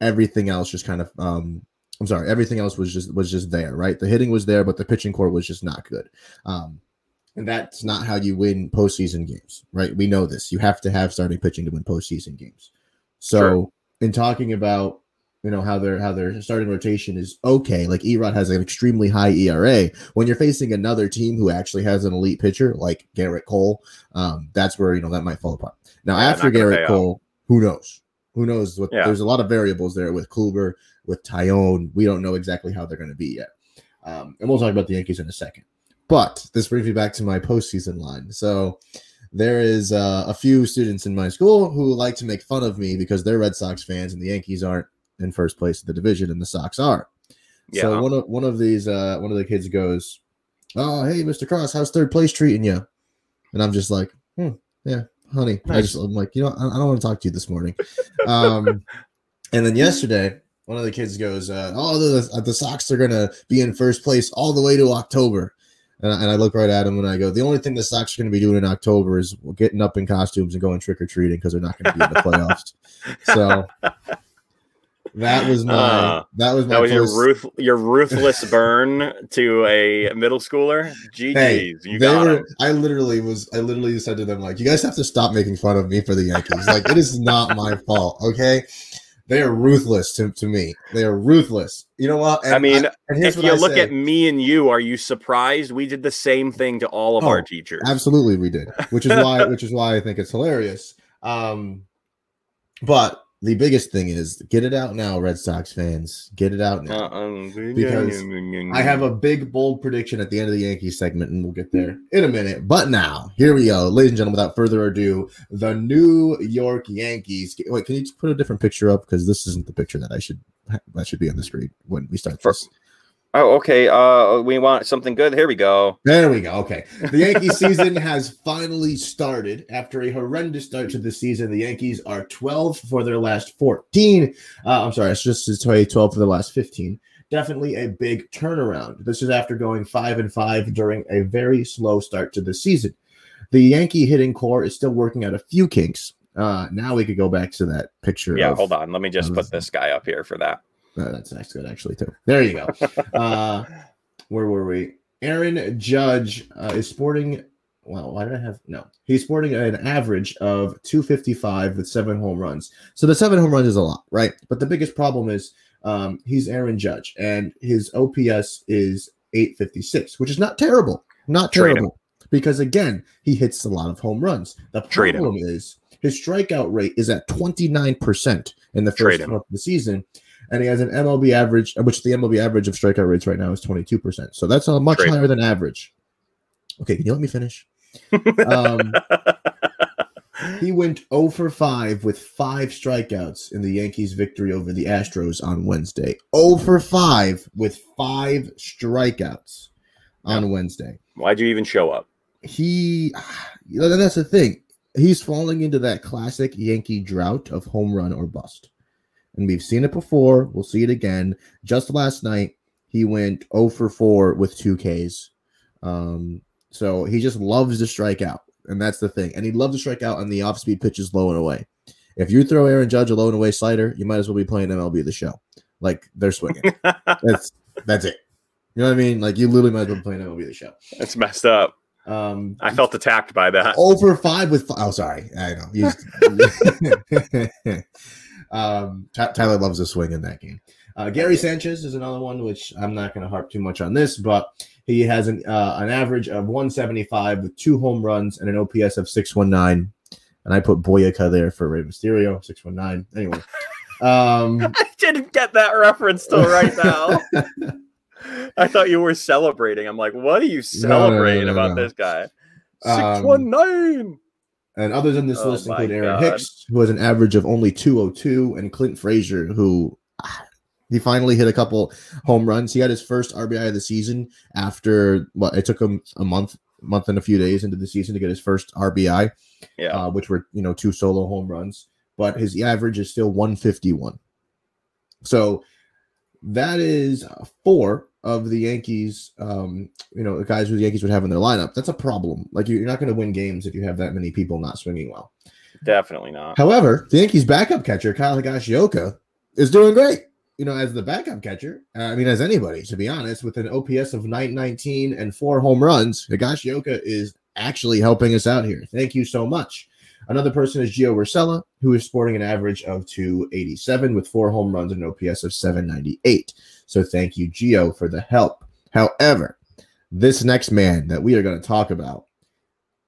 everything else just kind of um I'm sorry, everything else was just was just there, right? The hitting was there, but the pitching core was just not good. Um and that's not how you win postseason games, right? We know this. You have to have starting pitching to win postseason games. So, Sure. in talking about you know how their how their starting rotation is okay, like Erod has an extremely high ERA. When you're facing another team who actually has an elite pitcher like Gerrit Cole, um, that's where you know that might fall apart. Now, Yeah, after not gonna pay Gerrit. Cole, who knows? Who knows? What Yeah. there's a lot of variables there with Kluber, with Taillon. We don't know exactly how they're going to be yet. Um, and we'll talk about the Yankees in a second. But this brings me back to my postseason line. So there is uh, a few students in my school who like to make fun of me because they're Red Sox fans and the Yankees aren't in first place of the division and the Sox are. Yeah. So one of one of these uh, one of the kids goes, "Oh, hey, Mr. Cross, how's third place treating you?" And I'm just like, hmm, "Yeah, honey." I just I'm like, you know, I, I don't want to talk to you this morning. Um, and then yesterday, one of the kids goes, uh, "Oh, the the Sox are gonna be in first place all the way to October." And I, and I look right at him and I go, "The only thing the Sox are gonna be doing in October is getting up in costumes and going trick or treating because they're not gonna be in the playoffs." so that was my Uh, that was my That was your ruth your ruthless burn to a middle schooler. GG's, Hey, you they got were. I literally was. I literally said to them, like, you guys have to stop making fun of me for the Yankees. like, it is not my fault. Okay, they are ruthless to, to me. They are ruthless. You know what? I mean, and here's if you I look say. at me and you, are you surprised? We did the same thing to all of Oh, our teachers. Absolutely, we did, which is why, which is why I think it's hilarious. Um, but the biggest thing is get it out now, Red Sox fans. Get it out now. Uh-uh. because I have a big bold prediction at the end of the Yankees segment, and we'll get there in a minute. But now, here we go, ladies and gentlemen. Without further ado, the New York Yankees. Wait, can you put a different picture up because this isn't the picture that I should that should be on the screen when we start this. Oh, okay. Uh, we want something good. Here we go. There we go. Okay. The Yankee season has finally started. After a horrendous start to the season, the Yankees are 12 for their last 14. Uh, I'm sorry, it's just it's 12 for the last 15. Definitely a big turnaround. This is after going 5 and 5 during a very slow start to the season. The Yankee hitting core is still working out a few kinks. Uh, now we could go back to that picture. Yeah, of- hold on. Let me just put this guy up here for that. Uh, that's that's good actually too. There you go. uh, where were we? Aaron Judge uh, is sporting. Well, why did I have no? He's sporting an average of 255 with seven home runs. So the seven home runs is a lot, right? But the biggest problem is um, he's Aaron Judge, and his OPS is 856, which is not terrible. Not terrible because again, he hits a lot of home runs. The Trade problem is his strikeout rate is at 29% in the first month of the season. And he has an MLB average, which the MLB average of strikeout rates right now is 22%. So that's a much him. higher than average. Okay, can you let me finish? um, he went 0 for 5 with five strikeouts in the Yankees' victory over the Astros on Wednesday. 0 for 5 with five strikeouts on Wednesday. Why'd you even show up? He, you know, that's the thing. He's falling into that classic Yankee drought of home run or bust. And we've seen it before. We'll see it again. Just last night, he went 0 for 4 with two Ks. Um, so he just loves to strike out. And that's the thing. And he loves to strike out on the off speed pitches low and away. If you throw Aaron Judge a low and away slider, you might as well be playing MLB the show. Like they're swinging. that's that's it. You know what I mean? Like you literally might as well be playing MLB the show. That's messed up. Um, I felt attacked by that. over five with oh sorry i know um Ty- tyler loves a swing in that game uh, gary sanchez is another one which i'm not going to harp too much on this but he has an uh, an average of 175 with two home runs and an ops of 619 and i put booyaka there for Rey mysterio 619 anyway um I didn't get that reference till right now. I thought you were celebrating. I'm like, what are you celebrating no, about no. this guy? Um, Six one nine. And others in this Oh list include Aaron God. Hicks, who has an average of only 202, and Clint Frazier, who ah, He finally hit a couple home runs. He had his first RBI of the season after what it took him a month, month and a few days into the season to get his first RBI, Yeah. uh, which were you know two solo home runs. But his average is still 151. So that is four of the Yankees, um, you know, the guys who the Yankees would have in their lineup. That's a problem. Like you're not going to win games if you have that many people not swinging well. Definitely not. However, the Yankees' backup catcher, Kyle Higashioka, is doing great. You know, as the backup catcher, uh, I mean, as anybody, to be honest, with an OPS of 919 and four home runs, Higashioka is actually helping us out here. Thank you so much. Another person is Gio Urshela, who is sporting an average of 287 with four home runs and an OPS of 798. So thank you, Gio, for the help. However, this next man that we are going to talk about,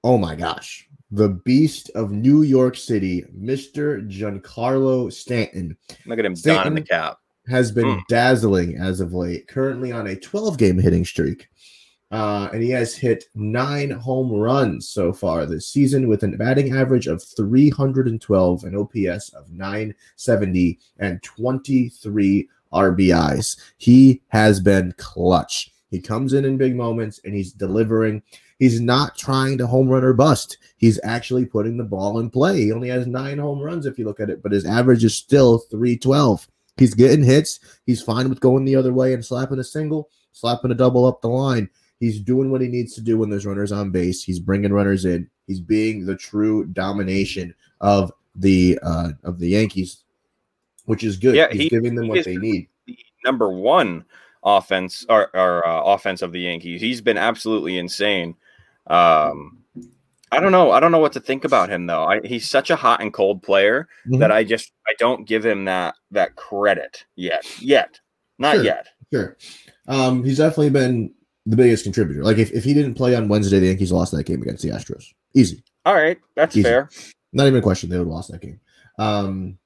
oh my gosh, the beast of New York City, Mr. Giancarlo Stanton, Look at him Stanton donning the cap. has been Hmm. dazzling as of late, currently on a 12 game hitting streak. Uh, and he has hit nine home runs so far this season with an batting average of 312, an OPS of 970, and 23 RBIs. He has been clutch. He comes in in big moments and he's delivering. He's not trying to home run or bust. He's actually putting the ball in play. He only has nine home runs if you look at it, but his average is still 312. He's getting hits. He's fine with going the other way and slapping a single, slapping a double up the line. He's doing what he needs to do when there's runners on base. He's bringing runners in. He's being the true domination of the uh, of the Yankees, which is good. Yeah, He's he- giving them he what they need. Number one offense or, or uh, offense of the Yankees. He's been absolutely insane. Um, I don't know. I don't know what to think about him though. I, he's such a hot and cold player Mhm. that I just I don't give him that that credit yet. Yet, not Sure. yet. Sure. Um, he's definitely been the biggest contributor. Like if, if he didn't play on Wednesday, the Yankees lost that game against the Astros. Easy. All right, that's Easy. fair. Not even a question. They would have lost that game. Um,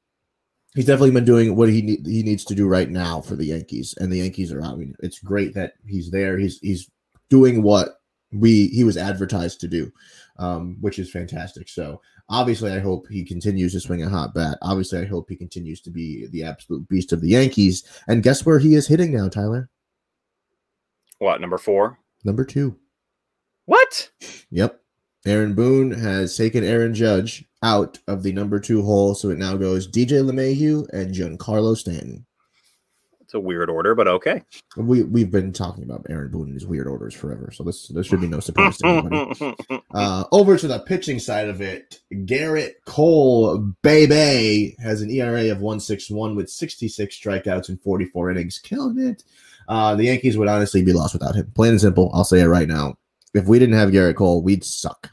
he's definitely been doing what he need, he needs to do right now for the Yankees, and the Yankees are. I mean, it's great that he's there. He's he's doing what we he was advertised to do, um, which is fantastic. So obviously, I hope he continues to swing a hot bat. Obviously, I hope he continues to be the absolute beast of the Yankees. And guess where he is hitting now, Tyler? What number four? Number two. What? Yep. Aaron Boone has taken Aaron Judge out of the number two hole, so it now goes DJ LeMahieu and Giancarlo Stanton. It's a weird order, but okay. We we've been talking about Aaron Boone in his weird orders forever, so this this should be no surprise to anybody. Uh, over to the pitching side of it, Gerrit Cole, baby, has an ERA of 161 with 66 strikeouts and 44 innings, killing it. Uh, the Yankees would honestly be lost without him. Plain and simple. I'll say it right now. If we didn't have Gerrit Cole, we'd suck.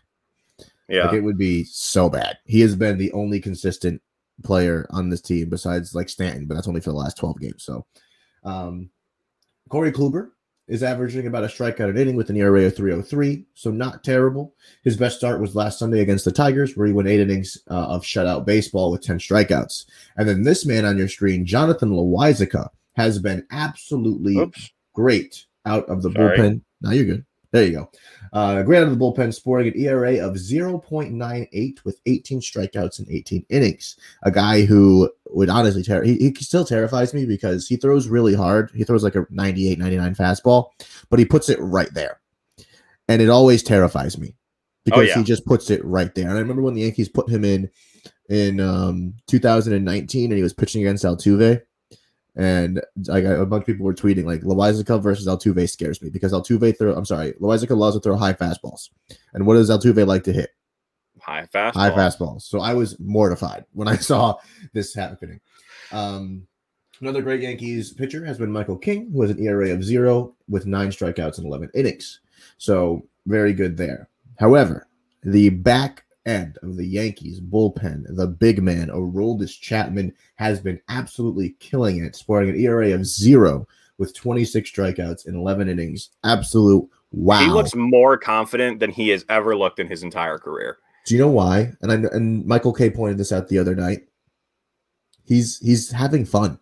yeah. Like it would be so bad. He has been the only consistent player on this team besides like Stanton, but that's only for the last 12 games. So um Corey Kluber is averaging about a strikeout an inning with an ERA of 303, so not terrible. His best start was last Sunday against the Tigers, where he went eight innings uh, of shutout baseball with 10 strikeouts. And then this man on your screen, Jonathan Loaisiga, has been absolutely Oops. great out of the Sorry. bullpen. Now you're good. There you go. Uh, great out of the bullpen, sporting an ERA of 0.98 with 18 strikeouts and 18 innings. A guy who would honestly ter- he, he still terrifies me because he throws really hard. He throws like a 98, 99 fastball, but he puts it right there. And it always terrifies me because yeah. he just puts it right there. And I remember when the Yankees put him in in um, 2019 and he was pitching against Altuve. And like a bunch of people were tweeting like Loaisiga versus Altuve scares me because Altuve throw I'm sorry, Loaisiga loves to throw high fastballs. And what does Altuve like to hit? High fastball. High fastballs. So I was mortified when I saw this happening. Um, another great Yankees pitcher has been Michael King, who has an ERA of zero with nine strikeouts and 11 innings. So very good there. However, the back end of the Yankees bullpen, the big man, Aroldis Chapman, has been absolutely killing it, sporting an ERA of zero with 26 strikeouts in 11 innings. Absolute wow. He looks more confident than he has ever looked in his entire career. Do you know why? And I and Michael Kay pointed this out the other night. He's he's having fun.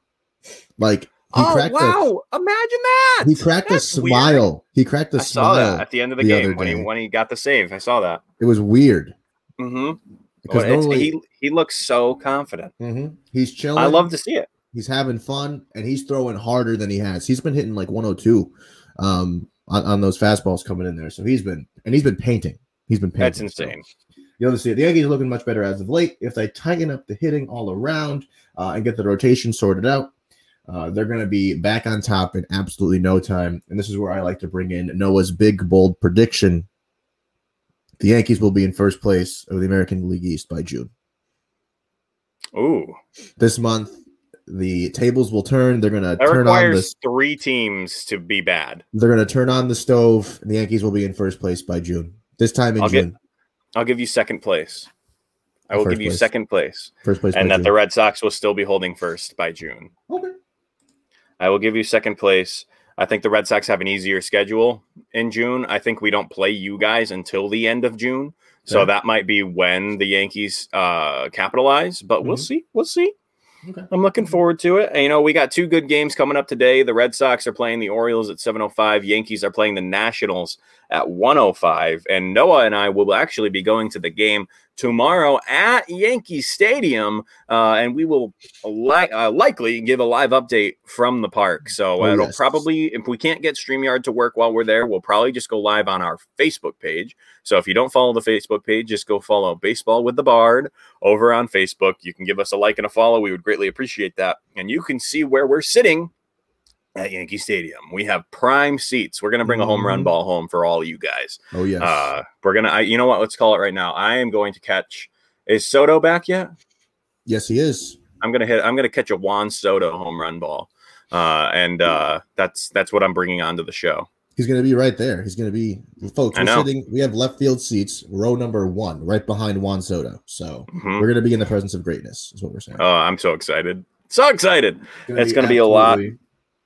Like he oh cracked wow! Imagine that. he cracked a That's weird. smile. He cracked a I saw smile that at the end of the, the game other when he day. when he got the save. I saw that. It was weird Mm-hmm. because But normally he he looks so confident. Mm-hmm. he's chilling. I love to see it. He's having fun, and he's throwing harder than he has. He's been hitting like 102 um, on, on those fastballs coming in there. So he's been and he's been painting. He's been painting. That's insane. So, you know, the, the Yankees are looking much better as of late. If they tighten up the hitting all around uh, and get the rotation sorted out, uh, they're going to be back on top in absolutely no time. And this is where I like to bring in Noah's big, bold prediction. The Yankees will be in first place of the American League East by June. Ooh. This month, the tables will turn. They're going to turn on the. three teams to be bad. They're going to turn on the stove. And the Yankees will be in first place by June. This time in I'll June. get I'll give you second place. I will give you place. second place. First place and that the Red Sox will still be holding first by June. Okay. I will give you second place. I think the Red Sox have an easier schedule in June. I think we don't play you guys until the end of June. So Okay. that might be when the Yankees uh capitalize, but we'll Mhm. see. We'll see. Okay. I'm looking forward to it. And, you know, we got two good games coming up today. The Red Sox are playing the Orioles at 7:05. Yankees are playing the Nationals at 105. And Noah and I will actually be going to the game tomorrow at Yankee Stadium, uh, and we will li- uh, likely give a live update from the park. So Oh, it'll probably, if we can't get Streamyard to work while we're there, we'll probably just go live on our Facebook page. So if you don't follow the Facebook page, just go follow Baseball with the Bard over on Facebook. You can give us a like and a follow. We would greatly appreciate that. And you can see where we're sitting at Yankee Stadium. We have prime seats. We're going to bring a home run Mhm. ball home for all you guys. Oh, yes. Uh, we're going to, I, you know what? Let's call it right now. I am going to catch, is Soto back yet? yes, he is. I'm going to hit, I'm going to catch a Juan Soto home run ball. Uh, and uh, that's, that's what I'm bringing onto the show. He's going to be right there. He's going to be, folks. We're sitting. We have left field seats, row number one, right behind Juan Soto. So Mhm. we're going to be in the presence of greatness. Is what we're saying. Oh, I'm so excited. So excited. It's going to be a lot,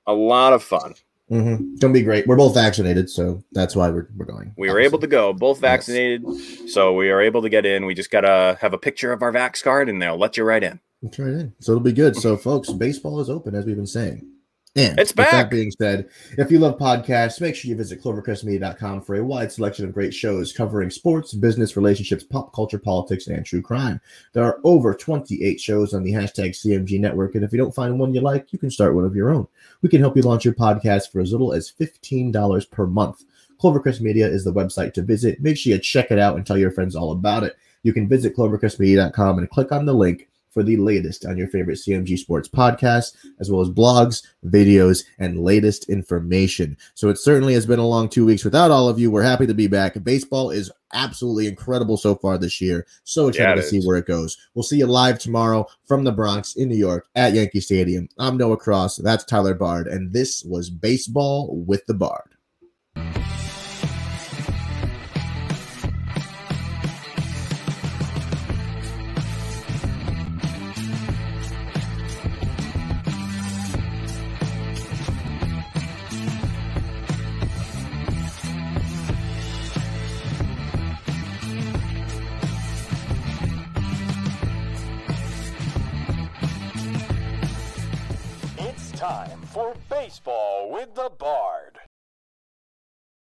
a lot of fun. Mm-hmm. It's to be great. We're both vaccinated, so that's why we're we're going. We were able to go, both vaccinated, so we are able to get in. We just gotta have a picture of our vax card, and they'll let you right in. That's right in. So it'll be good. So, folks, baseball is open as we've been saying. And It's with that being said, if you love podcasts, make sure you visit clovercrestmedia.com for a wide selection of great shows covering sports, business, relationships, pop culture, politics, and true crime. There are over 28 shows on the hashtag CMG network, and if you don't find one you like, you can start one of your own. We can help you launch your podcast for as little as $15 per month. Clovercrest Media is the website to visit. Make sure you check it out and tell your friends all about it. You can visit clovercrestmedia.com and click on the link for the latest on your favorite CMG Sports podcast, as well as blogs, videos, and latest information. So it certainly has been a long two weeks without all of you. We're happy to be back. Baseball is absolutely incredible so far this year. So excited Yeah, to it see where it goes. We'll see you live tomorrow from the Bronx in New York at Yankee Stadium. I'm Noah Cross. That's Tyler Bard. And this was Baseball with the Bard. It's time Baseball with the Bard.